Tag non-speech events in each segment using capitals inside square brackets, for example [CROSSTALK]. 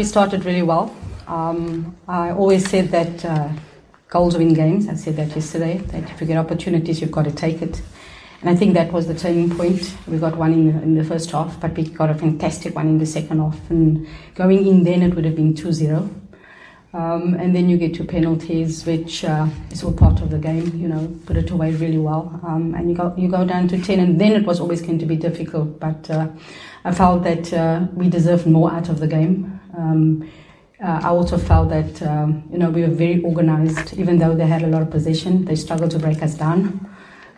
we started really well. Um, I always said that uh, goals win games. I said that yesterday, that if you get opportunities, you've got to take it. And I think that was the turning point. We got one in the, in the first half, but we got a fantastic one in the second half. And going in then, it would have been 2 0. Um, and then you get to penalties, which uh, is all part of the game. You know, put it away really well, um, and you go you go down to ten, and then it was always going to be difficult. But uh, I felt that uh, we deserved more out of the game. Um, uh, I also felt that um, you know we were very organised, even though they had a lot of possession. They struggled to break us down.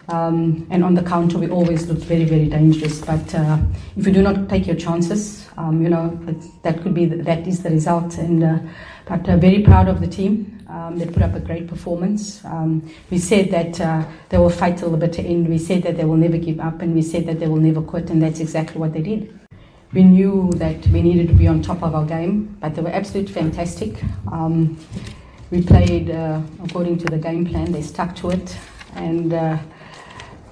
Um, and on the counter, we always looked very, very dangerous. But uh, if you do not take your chances, um, you know that could be the, that is the result. And uh, but uh, very proud of the team. Um, they put up a great performance. Um, we said that uh, they will fight till the bitter end. We said that they will never give up, and we said that they will never quit, and that's exactly what they did. We knew that we needed to be on top of our game, but they were absolutely fantastic. Um, we played uh, according to the game plan. They stuck to it, and uh,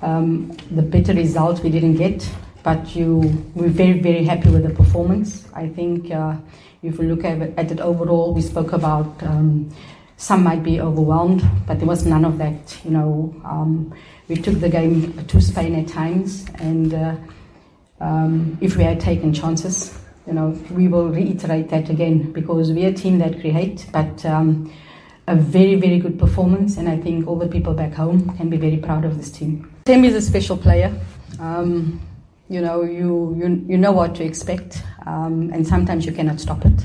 um, the better result we didn't get. But you, we're very, very happy with the performance. I think uh, if we look at it, overall, we spoke about um, some might be overwhelmed, but there was none of that. You know, um, we took the game to Spain at times, and uh, um, if we had taken chances, you know, we will reiterate that again because we're a team that create, but um, a very, very good performance, and I think all the people back home can be very proud of this team. Tim is a special player. Um, you know, you, you, you know what to expect, um, and sometimes you cannot stop it.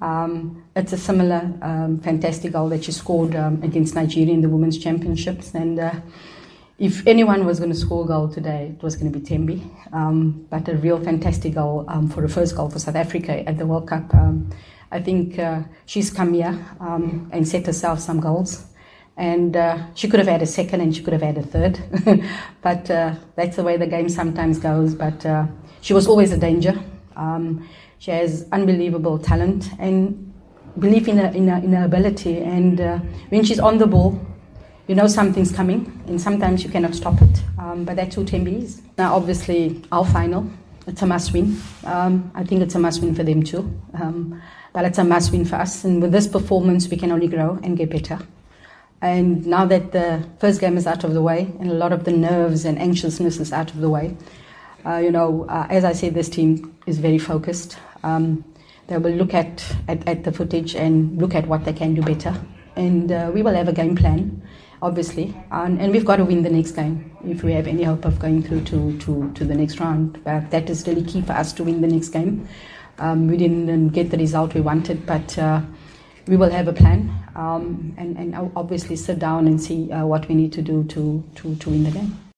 Um, it's a similar um, fantastic goal that she scored um, against Nigeria in the Women's Championships. And uh, if anyone was going to score a goal today, it was going to be Thembi. Um, but a real fantastic goal um, for the first goal for South Africa at the World Cup. I think uh, she's come here and set herself some goals and uh, she could have had a second and she could have had a third. [LAUGHS] but uh, that's the way the game sometimes goes. But uh, she was always a danger. Um, she has unbelievable talent and belief in her, in her, in her ability. And uh, when she's on the ball, you know something's coming, and sometimes you cannot stop it. Um, but that's who Thembi. Now, obviously, our final, it's a must win. Um, I think it's a must win for them too. Um, but it's a must win for us. And with this performance, we can only grow and get better. And now that the first game is out of the way and a lot of the nerves and anxiousness is out of the way, uh, you know, uh, as I said, this team is very focused. Um, they will look at, at, at, the footage and look at what they can do better. And uh, we will have a game plan, obviously. And, and, we've got to win the next game if we have any hope of going through to, to, to the next round. But that is really key for us to win the next game. Um, we didn't get the result we wanted, but uh, we will have a plan um, and, and obviously sit down and see uh, what we need to do to, to, to win the game.